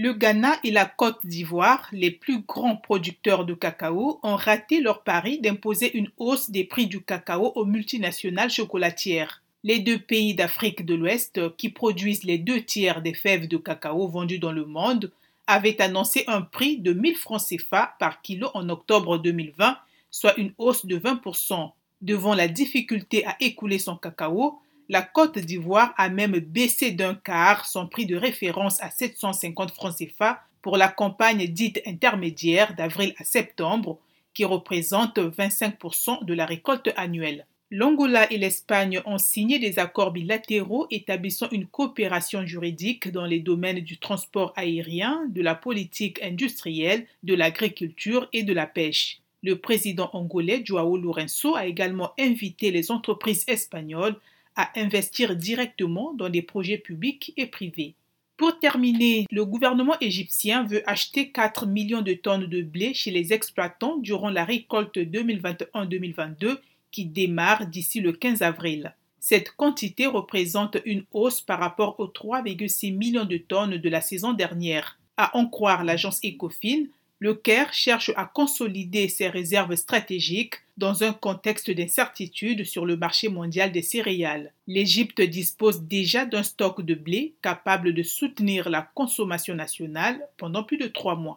Le Ghana et la Côte d'Ivoire, les plus grands producteurs de cacao, ont raté leur pari d'imposer une hausse des prix du cacao aux multinationales chocolatières. Les deux pays d'Afrique de l'Ouest, qui produisent les deux tiers des fèves de cacao vendues dans le monde, avaient annoncé un prix de 1000 francs CFA par kilo en octobre 2020, soit une hausse de 20%. Devant la difficulté à écouler son cacao, la Côte d'Ivoire a même baissé d'un quart son prix de référence à 750 francs CFA pour la campagne dite intermédiaire d'avril à septembre, qui représente 25% de la récolte annuelle. L'Angola et l'Espagne ont signé des accords bilatéraux établissant une coopération juridique dans les domaines du transport aérien, de la politique industrielle, de l'agriculture et de la pêche. Le président angolais Joao Lourenço a également invité les entreprises espagnoles à investir directement dans des projets publics et privés. Pour terminer, le gouvernement égyptien veut acheter 4 millions de tonnes de blé chez les exploitants durant la récolte 2021-2022 qui démarre d'ici le 15 avril. Cette quantité représente une hausse par rapport aux 3,6 millions de tonnes de la saison dernière. À en croire l'agence Ecofin, le Caire cherche à consolider ses réserves stratégiques dans un contexte d'incertitude sur le marché mondial des céréales. L'Égypte dispose déjà d'un stock de blé capable de soutenir la consommation nationale pendant plus de trois mois.